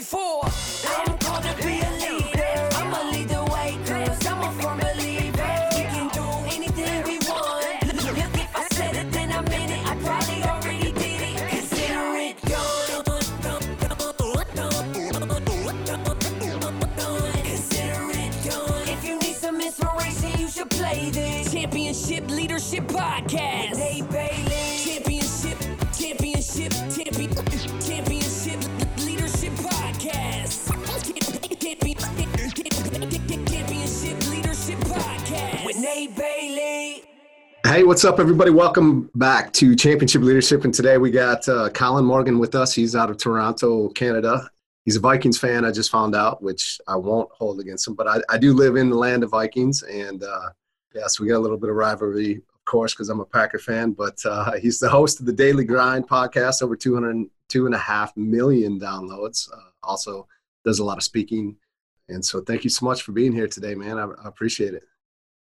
for. I'm gonna be a leader. What's up, everybody? Welcome back to Championship Leadership. And today we got uh, Colin Morgan with us. He's out of Toronto, Canada. He's a Vikings fan, I just found out, which I won't hold against him. But I, I do live in the land of Vikings. And uh, yeah, so we got a little bit of rivalry, of course, because I'm a Packer fan. But uh, he's the host of the Daily Grind podcast, over 200, two and a half million downloads. Uh, also does a lot of speaking. And so thank you so much for being here today, man. I, I appreciate it.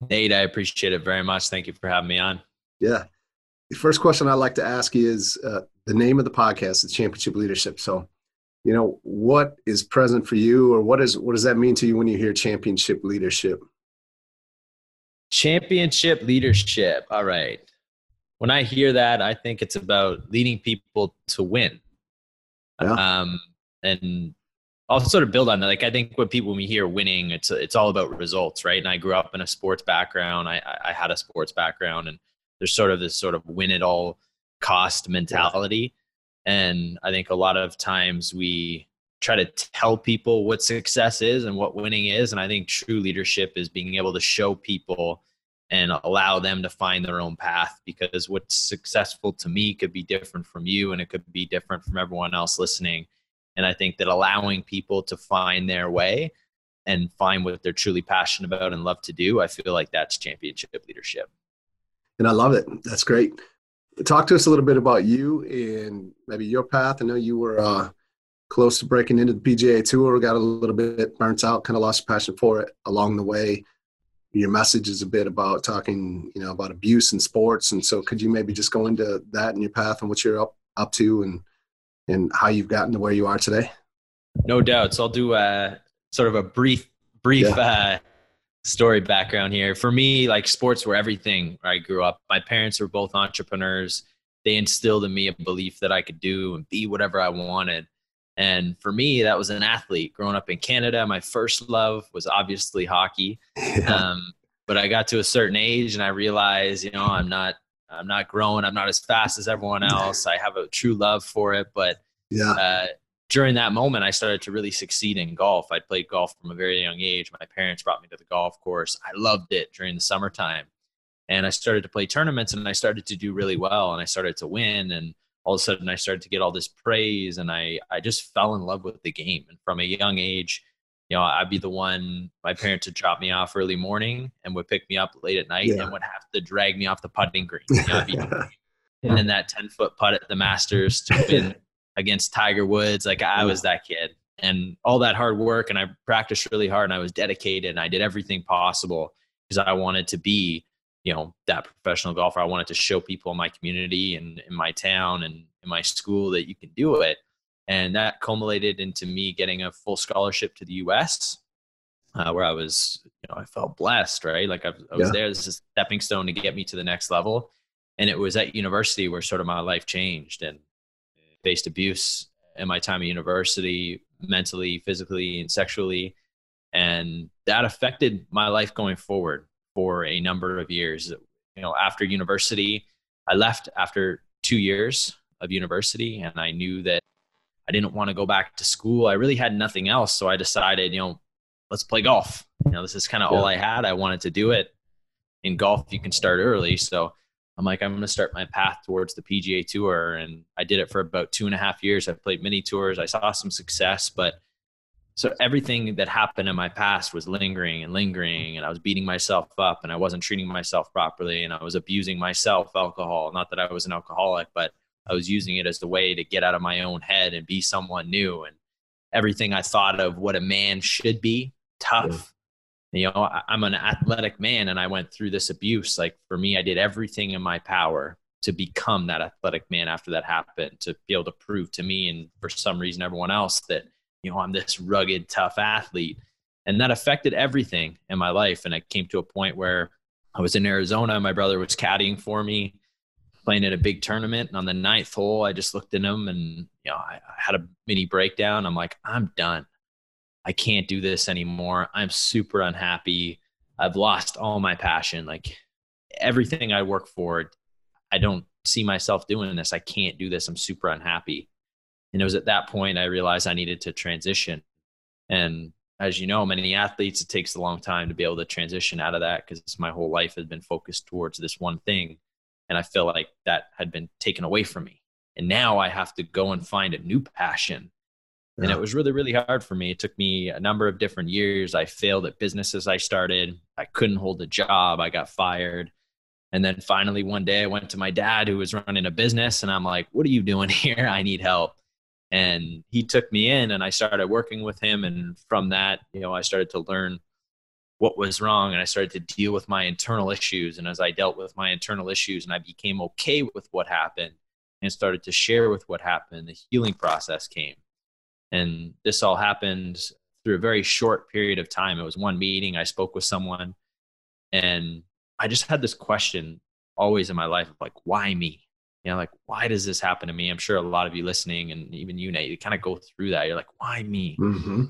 Nate, I appreciate it very much. Thank you for having me on. Yeah. The first question I'd like to ask you is uh, the name of the podcast is Championship Leadership. So, you know, what is present for you, or what is what does that mean to you when you hear Championship Leadership? Championship leadership. All right. When I hear that, I think it's about leading people to win. Yeah. Um, and I'll sort of build on that. Like I think when people when we hear winning, it's it's all about results, right? And I grew up in a sports background. I I had a sports background, and there's sort of this sort of win at all cost mentality. And I think a lot of times we try to tell people what success is and what winning is. And I think true leadership is being able to show people and allow them to find their own path because what's successful to me could be different from you and it could be different from everyone else listening. And I think that allowing people to find their way and find what they're truly passionate about and love to do, I feel like that's championship leadership. And I love it. That's great. Talk to us a little bit about you and maybe your path. I know you were uh, close to breaking into the PGA Tour, got a little bit burnt out, kind of lost passion for it along the way. Your message is a bit about talking, you know, about abuse in sports, and so could you maybe just go into that and your path and what you're up up to and and how you've gotten to where you are today? No doubt. So I'll do a sort of a brief, brief Yeah. uh, story background here. For me, like sports were everything where I grew up. My parents were both entrepreneurs. They instilled in me a belief that I could do and be whatever I wanted. And for me, that was an athlete. Growing up in Canada, my first love was obviously hockey. Um, but I got to a certain age and I realized, you know, I'm not, I'm not growing. I'm not as fast as everyone else. I have a true love for it, but yeah, uh, during that moment, I started to really succeed in golf. I played golf from a very young age. My parents brought me to the golf course. I loved it during the summertime. And I started to play tournaments and I started to do really well and I started to win. And all of a sudden, I started to get all this praise and I, I just fell in love with the game. And from a young age, you know, I'd be the one, my parents would drop me off early morning and would pick me up late at night Yeah. and would have to drag me off the putting green. You know, be and then that 10 foot putt at the Masters to win against Tiger Woods. Like I was that kid. And all that hard work, and I practiced really hard, and I was dedicated, and I did everything possible because I wanted to be, you know, that professional golfer. I wanted to show people in my community and in my town and in my school that you can do it. And that culminated into me getting a full scholarship to the U.S., uh, where I was, you know, I felt blessed, right? Like I, I was Yeah. there. This is a stepping stone to get me to the next level and it was at university where sort of my life changed and faced abuse in my time at university mentally physically and sexually and that affected my life going forward for a number of years you know, after university, I left after two years of university and I knew that I didn't want to go back to school. I really had nothing else. So I decided, you know, let's play golf. You know, this is kind of yeah. all I had. I wanted to do it. In golf, you can start early. So I'm like, I'm going to start my path towards the PGA Tour. And I did it for about two and a half years. I played many tours. I saw some success, but so everything that happened in my past was lingering and lingering and i was beating myself up and i wasn't treating myself properly and i was abusing myself alcohol not that i was an alcoholic but i was using it as a way to get out of my own head and be someone new and everything i thought of what a man should be tough yeah. you know I, i'm an athletic man and i went through this abuse like for me i did everything in my power to become that athletic man after that happened to be able to prove to me and for some reason everyone else that you know, I'm this rugged, tough athlete. And that affected everything in my life. And I came to a point where I was in Arizona. My brother was caddying for me, playing in a big tournament. And on the ninth hole, I just looked at him and, you know, I, I had a mini breakdown. I'm like, I'm done. I can't do this anymore. I'm super unhappy. I've lost all my passion. Like everything I work for, I don't see myself doing this. I can't do this. I'm super unhappy. And it was at that point I realized I needed to transition. And as you know, many athletes, it takes a long time to be able to transition out of that because my whole life has been focused towards this one thing. And I feel like that had been taken away from me. And now I have to go and find a new passion. Yeah. And it was really, really hard for me. It took me a number of different years. I failed at businesses I started. I couldn't hold a job. I got fired. And then finally, one day, I went to my dad who was running a business, and I'm like, What are you doing here? I need help and he took me in and i started working with him and from that you know i started to learn what was wrong and i started to deal with my internal issues and as i dealt with my internal issues and i became okay with what happened and started to share with what happened the healing process came and this all happened through a very short period of time it was one meeting i spoke with someone and i just had this question always in my life of like why me you know, like, why does this happen to me? I'm sure a lot of you listening and even you, Nate, you kind of go through that. You're like, why me? Mm-hmm.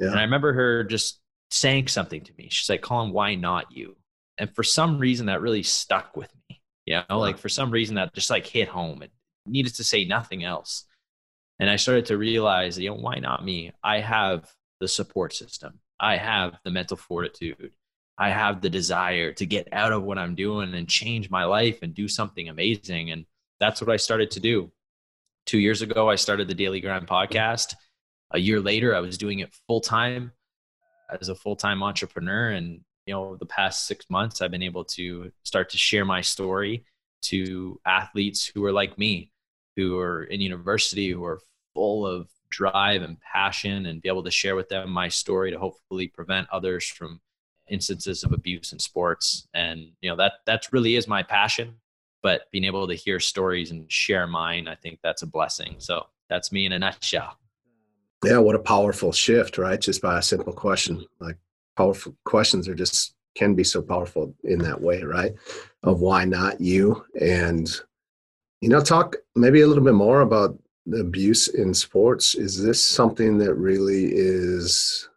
Yeah. And I remember her just saying something to me. She's like, Colin, why not you? And for some reason that really stuck with me. You know, like for some reason that just like hit home and needed to say nothing else. And I started to realize, you know, why not me? I have the support system. I have the mental fortitude. I have the desire to get out of what I'm doing and change my life and do something amazing. And that's what I started to do. Two years ago, I started the Daily Grind podcast. A year later, I was doing it full time as a full time entrepreneur. And, you know, the past six months, I've been able to start to share my story to athletes who are like me, who are in university, who are full of drive and passion, and be able to share with them my story to hopefully prevent others from instances of abuse in sports. And, you know, that that really is my passion but being able to hear stories and share mine, I think that's a blessing. So that's me in a nutshell. Yeah, what a powerful shift, right? Just by a simple question. Like powerful questions are just can be so powerful in that way, right? Of why not you? And you know, talk maybe a little bit more about the abuse in sports. Is this something that really is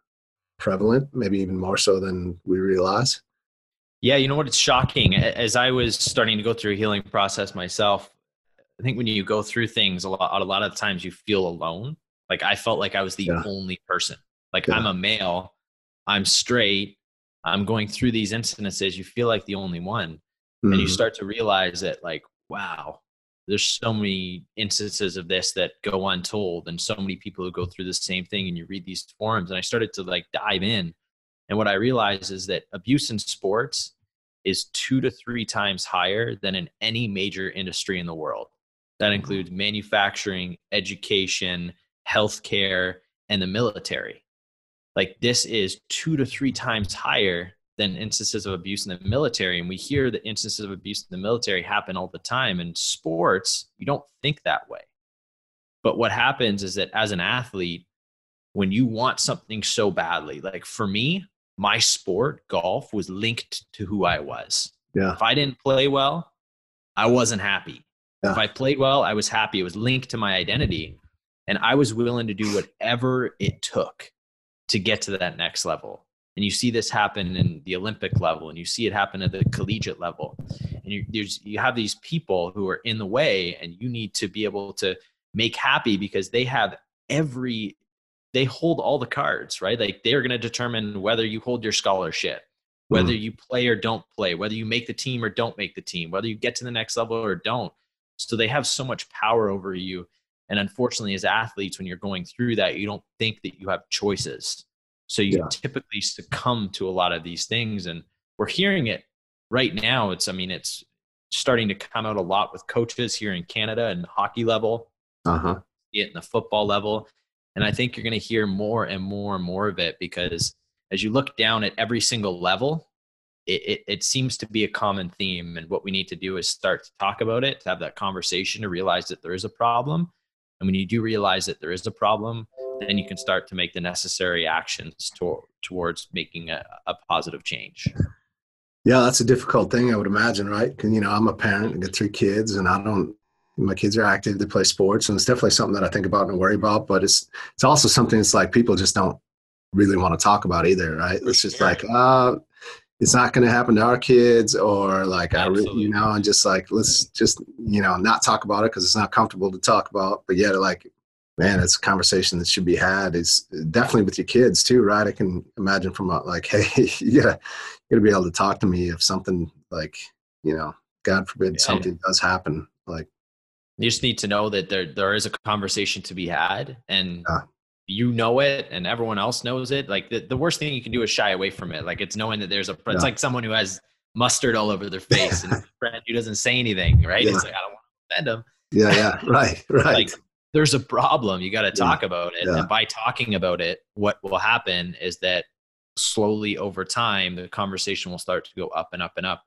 prevalent, maybe even more so than we realize? Yeah, you know what? It's shocking. As I was starting to go through a healing process myself, I think when you go through things a lot, a lot of times you feel alone. Like I felt like I was the yeah. only person. Like yeah. I'm a male, I'm straight, I'm going through these incidences. You feel like the only one, mm-hmm. and you mm-hmm. start to realize that, like, wow, there's so many instances of this that go untold, and so many people who go through the same thing. And you read these forums, and I started to like dive in and what I realized is that abuse in sports is two to three times higher than in any major industry in the world. That mm-hmm. includes manufacturing, education, healthcare, and the military. Like this is two to three times higher than instances of abuse in the military. And we hear the instances of abuse in the military happen all the time. In sports, you don't think that way. But what happens is that as an athlete, when you want something so badly, like for me, my sport, golf, was linked to who I was. Yeah. If I didn't play well, I wasn't happy. Yeah. If I played well, I was happy. It was linked to my identity. And I was willing to do whatever it took to get to that next level. And you see this happen in the Olympic level, and you see it happen at the collegiate level. And you there's you have these people who are in the way and you need to be able to make happy because they have every they hold all the cards right like they're going to determine whether you hold your scholarship whether Mhm. you play or don't play whether you make the team or don't make the team whether you get to the next level or don't so they have so much power over you and unfortunately as athletes when you're going through that you don't think that you have choices. So you Yeah. typically succumb to a lot of these things and we're hearing it right now. It's i mean it's starting to come out a lot with coaches here in canada and hockey level Uh-huh. it in the football level. And i think you're going to hear more and more and more of it because as you look down at every single level it, it, it seems to be a common theme. And what we need to do is start to talk about it to have that conversation to realize that there is a problem and when you do realize that there is a problem then you can start to make the necessary actions to, towards making a, a positive change Yeah, that's a difficult thing, I would imagine, right? 'Cause, you know, I'm a parent, I got three kids, and I don't. My kids are active; they play sports, and it's definitely something that I think about and worry about. But it's it's also something that's like people just don't really want to talk about either, right? It's just like, uh, it's not going to happen to our kids, or like I, re- Absolutely. you know, and just like let's just you know not talk about it because it's not comfortable to talk about. But yet, like, man, it's a conversation that should be had. Is definitely with your kids too, right? I can imagine from a, like, hey, you gotta you gotta be able to talk to me if something like you know god forbid Yeah. something does happen like you just need to know that there there is a conversation to be had and Yeah. You know it and everyone else knows it like the, the worst thing you can do is shy away from it like it's knowing that there's a it's Yeah. like someone who has mustard all over their face and a friend who doesn't say anything right Yeah. it's like i don't want to offend them yeah yeah right right like there's a problem you got to Yeah. talk about it Yeah. and by talking about it what will happen is that slowly over time the conversation will start to go up and up and up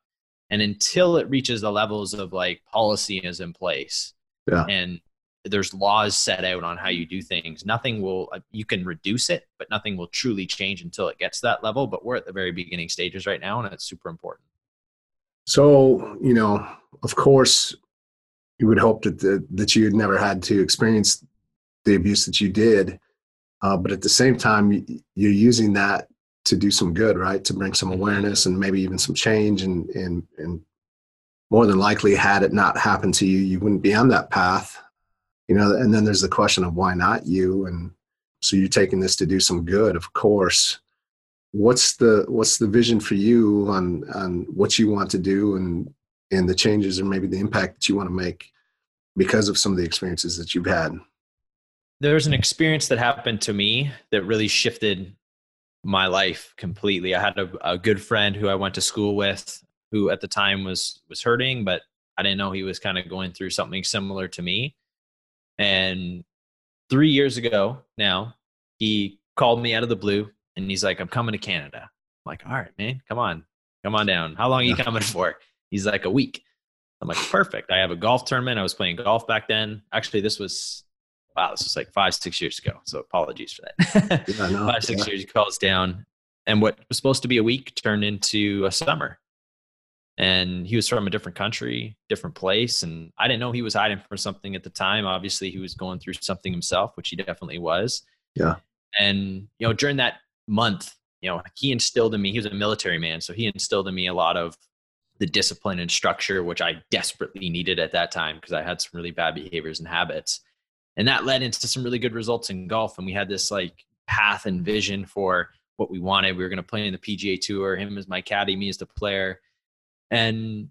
and until it reaches the levels of like policy is in place Yeah. and there's laws set out on how you do things. Nothing will uh, you can reduce it but nothing will truly change until it gets to that level but we're at the very beginning stages right now and it's super important. So you know of course you would hope that the, that you had never had to experience the abuse that you did uh, but at the same time you're using that to do some good right? To bring some awareness and maybe even some change and and and more than likely had it not happened to you you wouldn't be on that path you know and then there's the question of why not you and so you're taking this to do some good of course what's the what's the vision for you on on what you want to do and and the changes or maybe the impact that you want to make because of some of the experiences that you've had there's an experience that happened to me that really shifted my life completely. I had a, a good friend who I went to school with, who at the time was was hurting, but I didn't know he was kind of going through something similar to me. And three years ago now, he called me out of the blue and he's like, "I'm coming to Canada." I'm like, "All right, man, come on, come on down. How long are you coming for?" He's like, "A week." I'm like, "Perfect." I have a golf tournament. I was playing golf back then. Actually, this was wow, this was like five, six years ago. So apologies for that. Yeah, no, five, six yeah. years, he calls down. And what was supposed to be a week turned into a summer. And he was from a different country, different place. And I didn't know he was hiding from something at the time. Obviously, he was going through something himself, which he definitely was. Yeah. And, you know, during that month, you know, he instilled in me, he was a military man. So he instilled in me a lot of the discipline and structure, which I desperately needed at that time because I had some really bad behaviors and habits. And that led into some really good results in golf. And we had this like path and vision for what we wanted. We were going to play in the PGA Tour, him as my caddy, me as the player. And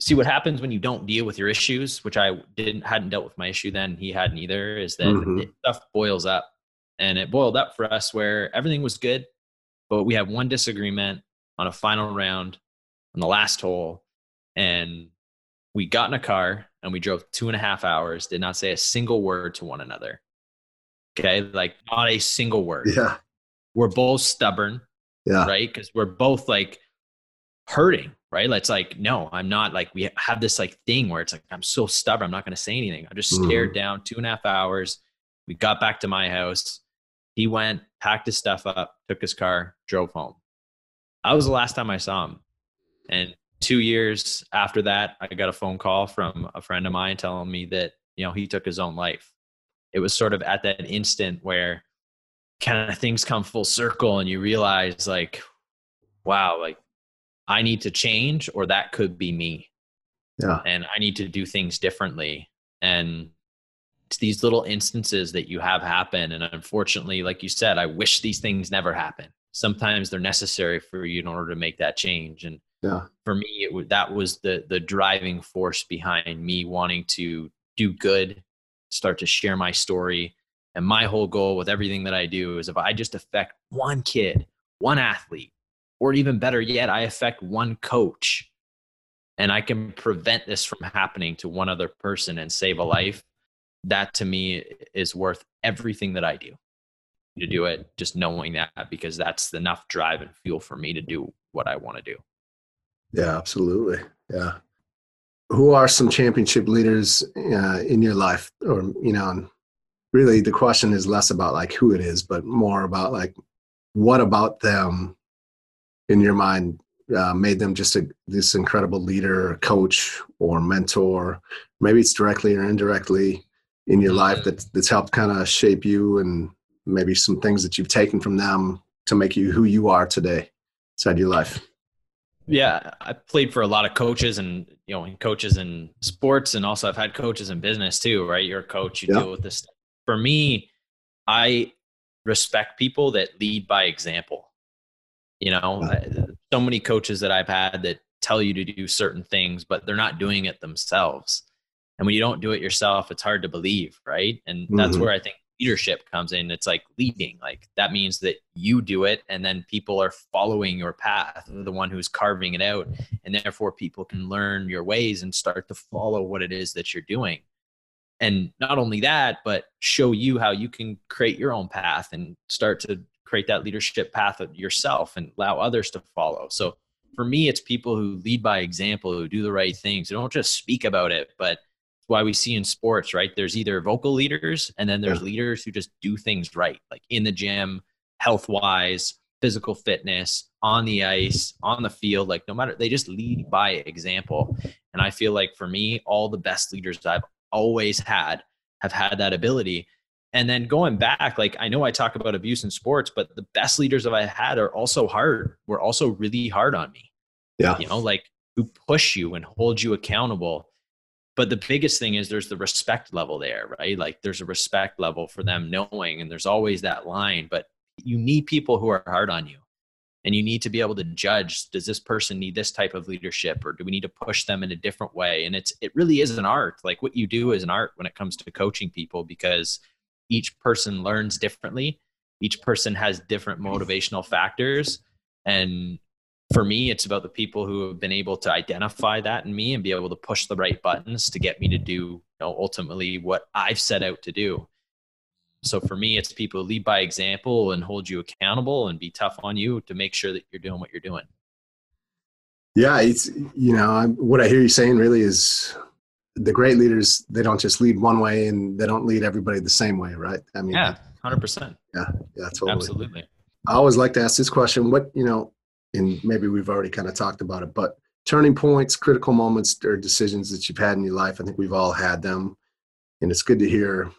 see what happens when you don't deal with your issues, which I didn't hadn't dealt with my issue then, he hadn't either, is that Mhm. stuff boils up. And it boiled up for us where everything was good, but we had one disagreement on a final round on the last hole. And we got in a car and we drove two and a half hours, did not say a single word to one another. Okay. Like not a single word. yeah We're both stubborn, yeah right? Because we're both like hurting, right? It's like, no, I'm not like, we have this like thing where it's like, I'm so stubborn. I'm not going to say anything. I just mm-hmm. stared down two and a half hours. We got back to my house. He went, packed his stuff up, took his car, drove home. That was the last time I saw him. And two years after that, I got a phone call from a friend of mine telling me that, you know, he took his own life. It was sort of at that instant where kind of things come full circle and you realize like, wow, like I need to change or that could be me. Yeah. and I need to do things differently. And it's these little instances that you have happen. And unfortunately, like you said, I wish these things never happen. Sometimes they're necessary for you in order to make that change. And Yeah. for me, it was, that was the the driving force behind me wanting to do good, start to share my story. And my whole goal with everything that I do is if I just affect one kid, one athlete, or even better yet, I affect one coach and I can prevent this from happening to one other person and save a life, that to me is worth everything that I do to do it, just knowing that because that's enough drive and fuel for me to do what I want to do. Yeah, absolutely. Yeah. Who are some championship leaders uh, in your life? Or, you know, really the question is less about like who it is, but more about like what about them in your mind uh, made them just a, this incredible leader, coach, or mentor? Maybe it's directly or indirectly in your life that, that's helped kind of shape you and maybe some things that you've taken from them to make you who you are today inside your life. Yeah, I played for a lot of coaches and you know, coaches in sports, and also I've had coaches in business too. Right, you're a coach, you Yeah. deal with this. For me, I respect people that lead by example. You know. So many coaches that I've had that tell you to do certain things, but they're not doing it themselves. And when you don't do it yourself, it's hard to believe, right? And that's Mhm. where I think leadership comes in. It's like leading. Like that means that you do it and then people are following your path, the one who's carving it out. And therefore people can learn your ways and start to follow what it is that you're doing. And not only that, but show you how you can create your own path and start to create that leadership path of yourself and allow others to follow. So for me, it's people who lead by example, who do the right things. They don't just speak about it, but it's why we see in sports, right? There's either vocal leaders and then there's Yeah. leaders who just do things right, like in the gym, health wise, physical fitness, on the ice, on the field. Like no matter, they just lead by example. And I feel like for me, all the best leaders I've always had have had that ability. And then going back, like I know I talk about abuse in sports, but the best leaders that I had are also hard, were also really hard on me. Yeah. you know like who push you and hold you accountable. But the biggest thing is there's the respect level there right? Like there's a respect level for them knowing and there's always that line but you need people who are hard on you. And you need to be able to judge does this person need this type of leadership or do we need to push them in a different way? And it's it really is an art. Like what you do is an art when it comes to coaching people because each person learns differently. Each person has different motivational factors. And for me it's about the people who have been able to identify that in me and be able to push the right buttons to get me to do you know ultimately what i've set out to do. So for me it's people lead by example and hold you accountable and be tough on you to make sure that you're doing what you're doing. Yeah, it's you know I, what I hear you saying really is the great leaders they don't just lead one way and they don't lead everybody the same way, right? I mean, yeah 100% yeah, yeah, totally. absolutely I always like to ask this question: What you know, and maybe we've already kind of talked about it, but turning points, critical moments, or decisions that you've had in your life. I think we've all had them, and it's good to hear,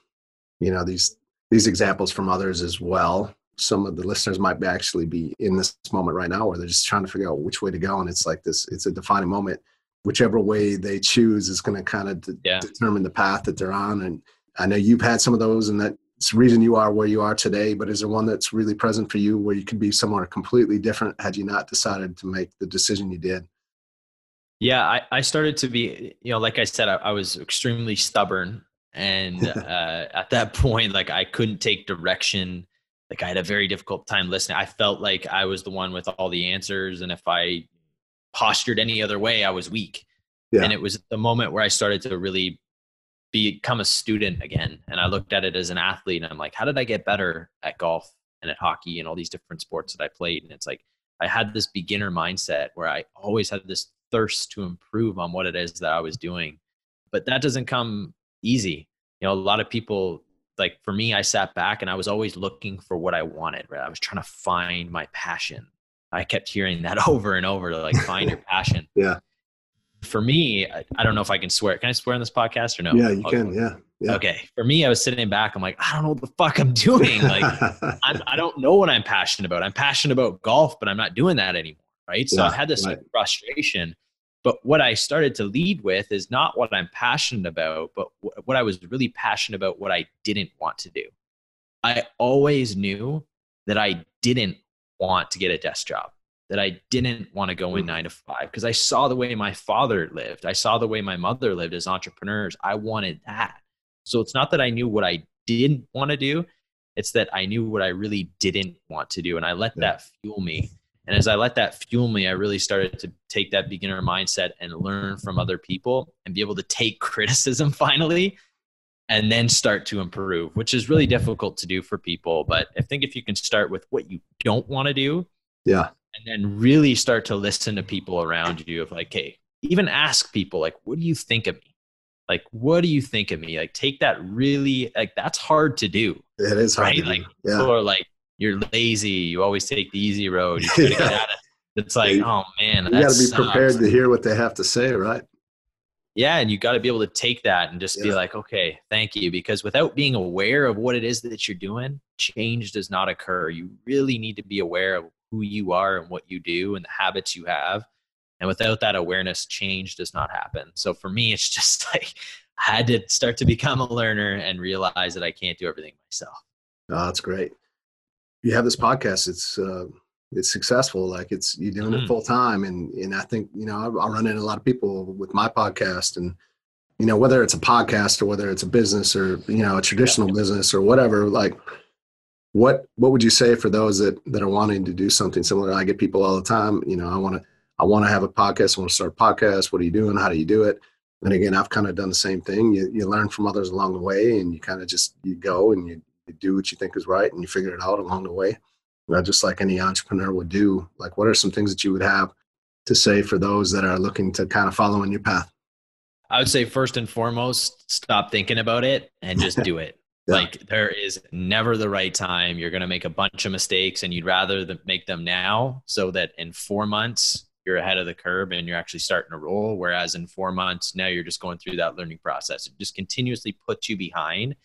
you know, these these examples from others as well. Some of the listeners might be actually be in this moment right now, where they're just trying to figure out which way to go, and it's like this. It's a defining moment. Whichever way they choose is going to kind of de- Yeah. determine the path that they're on. And I know you've had some of those, and that's the reason you are where you are today. But is there one that's really present for you where you could be somewhere completely different had you not decided to make the decision you did? Yeah, I, I started to be, you know, like I said, I, I was extremely stubborn. And uh, at that point, like I couldn't take direction. Like I had a very difficult time listening. I felt like I was the one with all the answers. And if I postured any other way, I was weak. Yeah. And it was the moment where I started to really become a student again. And I looked at it as an athlete and I'm like, how did I get better at golf and at hockey and all these different sports that I played? And it's like, I had this beginner mindset where I always had this thirst to improve on what it is that I was doing. But that doesn't come easy. You know, a lot of people, like for me, I sat back and I was always looking for what I wanted, right? I was trying to find my passion. I kept hearing that over and over, like find your passion. Yeah. For me, I, I don't know if I can swear. Can I swear on this podcast or no? yeah, you Okay. can. Yeah. Yeah. Okay. For me, I was sitting back. I'm like, I don't know what the fuck I'm doing. Like, I'm, I don't know what I'm passionate about. I'm passionate about golf, but I'm not doing that anymore. Right. So Yeah, I've had this like, right. frustration. But what I started to lead with is not what I'm passionate about, but wh- what I was really passionate about, what I didn't want to do. I always knew that I didn't want to get a desk job, that I didn't want to go in Mm. nine to five because I saw the way my father lived. I saw the way my mother lived as entrepreneurs. I wanted that. So it's not that I knew what I didn't want to do, it's that I knew what I really didn't want to do. And I let Yeah. that fuel me. And as I let that fuel me, I really started to take that beginner mindset and learn from other people and be able to take criticism finally and then start to improve, which is really difficult to do for people. But I think if you can start with what you don't want to do Yeah. and then really start to listen to people around you of like, hey, even ask people like, what do you think of me? Like, what do you think of me? Like, take that really like that's hard to do, It is hard. right? to do. Like, yeah. people are like, you're lazy. You always take the easy road. You try to get Yeah. out of. It's like, You- oh man, You got to be sucks. prepared to hear what they have to say, right? Yeah and you got to be able to take that and just be like okay thank you because without being aware of what it is that you're doing change does not occur you really need to be aware of who you are and what you do and the habits you have and without that awareness change does not happen so for me it's just like i had to start to become a learner and realize that i can't do everything myself Oh, that's great. You have this podcast. It's uh, it's successful. Like it's you're doing it Mhm. full time, and and I think you know I, I run into a lot of people with my podcast, and you know whether it's a podcast or whether it's a business or you know a traditional business or whatever. Like, what what would you say for those that that are wanting to do something similar? I get people all the time. You know, I want to I want to have a podcast. I want to start a podcast. What are you doing? How do you do it? And again, I've kind of done the same thing. You you learn from others along the way, and you kind of just you go and you you do what you think is right and you figure it out along the way uh, just like any entrepreneur would do. Like what are some things that you would have to say for those that are looking to kind of follow in your path? I would say first and foremost stop thinking about it and just do it. Yeah. like there is never the right time. You're going to make a bunch of mistakes and you'd rather th- make them now so that in four months you're ahead of the curve and you're actually starting to roll. Whereas in four months now you're just going through that learning process. It just continuously puts you behind.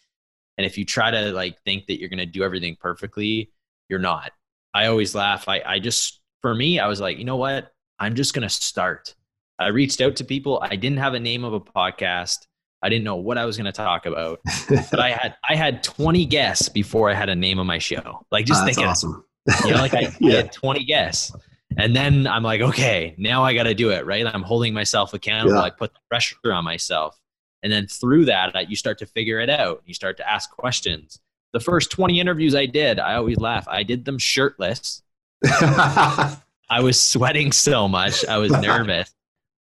And if you try to like think that you're going to do everything perfectly you're not i always laugh i, I just for me i was like you know what i'm just going to start i reached out to people i didn't have a name of a podcast i didn't know what i was going to talk about but I had I had 20 guests before I had a name of my show. Like just ah, that's thinking, awesome you know, like I, I had 20 guests. And then I'm like, okay, now I got to do it, right? I'm holding myself accountable. Yeah. I put the pressure on myself. And then through that, you start to figure it out. You start to ask questions. The first 20 interviews I did, I always laugh. I did them shirtless. I was sweating so much. I was nervous.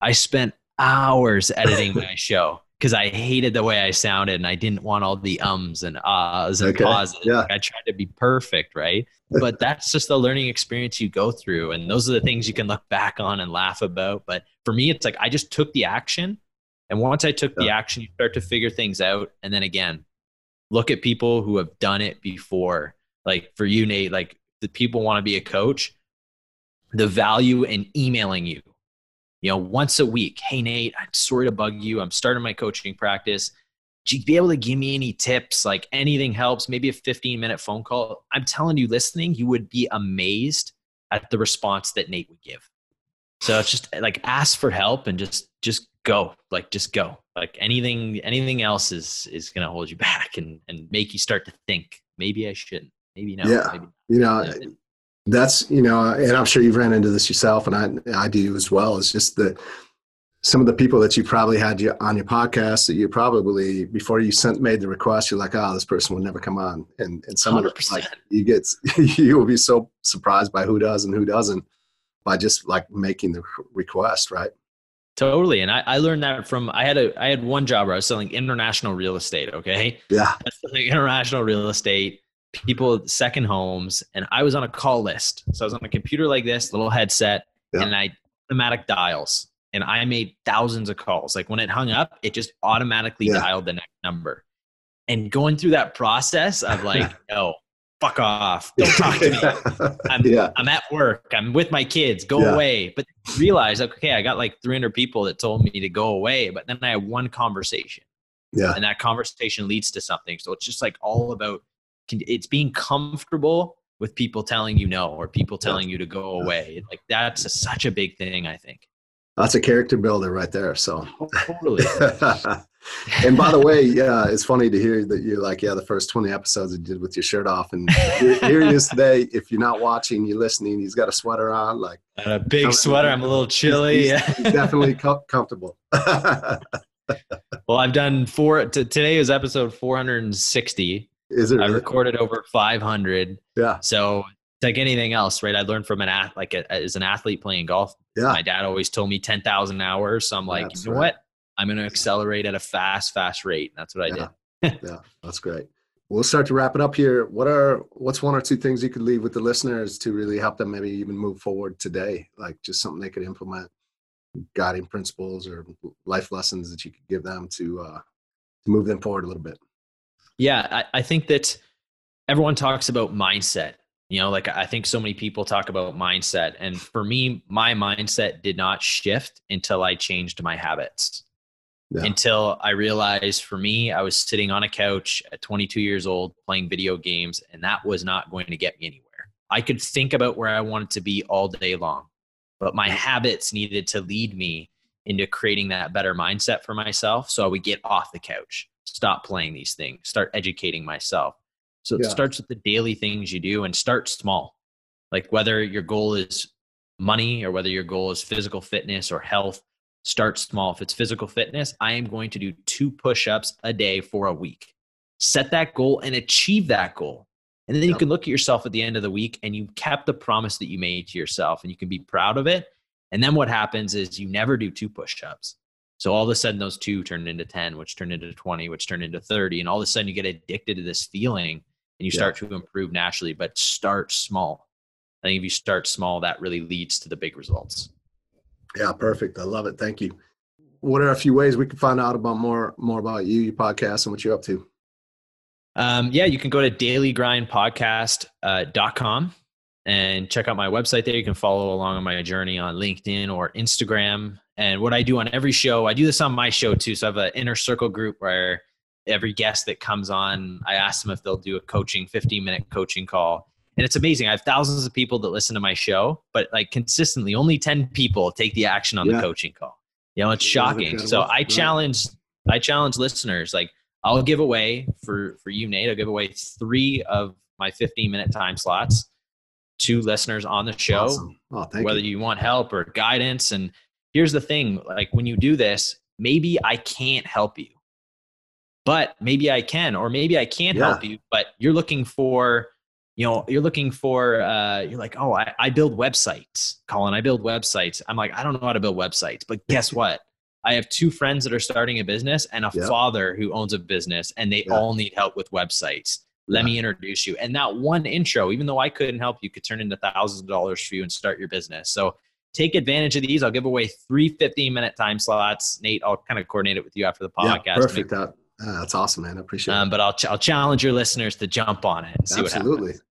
I spent hours editing my show because I hated the way I sounded and I didn't want all the ums and ahs and Okay, pauses. yeah. I tried to be perfect, right? But that's just the learning experience you go through. And those are the things you can look back on and laugh about. But for me, it's like I just took the action. And once I took the action, you start to figure things out. And then again, look at people who have done it before. Like for you, Nate, like the people want to be a coach, the value in emailing you, you know, once a week. Hey, Nate, I'm sorry to bug you. I'm starting my coaching practice. Would you be able to give me any tips? Like anything helps, maybe a 15 minute phone call. I'm telling you, listening, you would be amazed at the response that Nate would give. So it's just like ask for help and just just go. Like just go. Like anything anything else is is gonna hold you back and and make you start to think. Maybe I shouldn't. Maybe no. Yeah. Maybe you know Yeah. that's you know and i'm sure you've ran into this yourself and i i do as well it's just that some of the people that you probably had you on your podcast that you probably before you sent made the request you're like oh this person will never come on and and some of it 100%. like you get you will be so surprised by who does and who doesn't by just like making the request right Totally. And I, I learned that from I had a I had one job where I was selling international real estate. Okay. yeah I was selling international real estate, people second homes, and I was on a call list. So I was on a computer like this, little headset, Yeah. and I automatic dials. And I made thousands of calls. Like when it hung up, it just automatically Yeah. dialed the next number. And going through that process of like, no, fuck off. Don't talk to me. I'm, yeah I'm at work. I'm with my kids. Go Yeah. away. But realize, okay, I got like 300 people that told me to go away, but then I had one conversation, yeah and that conversation leads to something. So it's just like all about it's being comfortable with people telling you no or people telling you to go away. Like that's a, such a big thing. I think. That's a character builder right there. So Totally. and by the way, yeah, it's funny to hear that you're like, yeah, the first 20 episodes you did with your shirt off. And here, here he is today. If you're not watching, you're listening, he's got a sweater on. Like, a big sweater. I'm a little chilly. He's, he's definitely com- comfortable. Well, I've done four. T- today is episode 460. is it? I really? recorded over 500. Yeah. So it's like anything else, right? I learned from an ath- like a, as an athlete playing golf. Yeah. My dad always told me 10,000 hours. So I'm like, That's you know right. what? I'm going to accelerate at a fast, fast rate. That's what I Yeah. did. yeah, that's great. We'll start to wrap it up here. What are what's one or two things you could leave with the listeners to really help them maybe even move forward today? Like just something they could implement, guiding principles or life lessons that you could give them to uh, to move them forward a little bit. Yeah, I, I think that everyone talks about mindset. You know, like I think so many people talk about mindset. And for me, my mindset did not shift until I changed my habits. Yeah. Until I realized for me, I was sitting on a couch at 22 years old playing video games, and that was not going to get me anywhere. I could think about where I wanted to be all day long, but my mm. habits needed to lead me into creating that better mindset for myself. So I would get off the couch, stop playing these things, start educating myself. So it Yeah. starts with the daily things you do and start small. Like whether your goal is money or whether your goal is physical fitness or health, start small. If it's physical fitness, I am going to do two push ups a day for a week. Set that goal and achieve that goal. And then you can look at yourself at the end of the week and you kept the promise that you made to yourself and you can be proud of it. And then what happens is you never do two push ups. So all of a sudden, those two turned into 10, which turned into 20, which turned into 30. And all of a sudden, you get addicted to this feeling and you Yeah. start to improve naturally. But start small. I think if you start small, that really leads to the big results. Yeah, perfect. I love it. Thank you. What are a few ways we can find out about more more about you, your podcast, and what you're up to? Um, yeah, you can go to dailygrindpodcast.com and check out my website there. You can follow along on my journey on LinkedIn or Instagram. And what I do on every show, I do this on my show too. So I have an inner circle group where every guest that comes on, I ask them if they'll do a coaching, 15 minute coaching call. And it's amazing. I have thousands of people that listen to my show, but like consistently, only 10 people take the action on Yeah. the coaching call. You know, it's shocking. So. I challenge, I challenge listeners like, I'll give away for for you, Nate. I'll give away three of my 15 minute time slots to listeners on the show, Awesome. Oh, thank whether you. you want help or guidance. And here's the thing: like when you do this, maybe I can't help you, but maybe I can, or maybe I can't Yeah. help you. But you're looking for, you know, you're looking for. Uh, you're like, oh, I, I build websites, Colin. I build websites. I'm like, I don't know how to build websites, but guess what? I have two friends that are starting a business and a Yeah. father who owns a business, and they Yeah. all need help with websites. Let Yeah. me introduce you. And that one intro, even though I couldn't help you, could turn into thousands of dollars for you and start your business. So take advantage of these. I'll give away three 15 minute time slots. Nate, I'll kind of coordinate it with you after the Yeah, podcast. perfect. Uh, that's awesome, man. I appreciate Um, it. but I'll, ch- I'll challenge your listeners to jump on it and see what Absolutely. happens.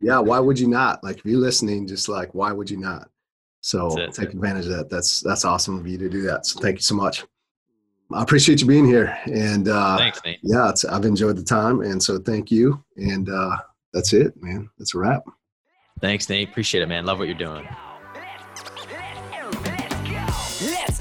Yeah, why would you not? Like if you're listening, just like why would you not? So it. take advantage of that. That's that's awesome of you to do that. So thank you so much. I appreciate you being here. And uh Thanks, Nate. yeah, it's, I've enjoyed the time. And so thank you. And uh that's it, man. That's a wrap. Thanks, Nate. Appreciate it, man. Love what you're doing.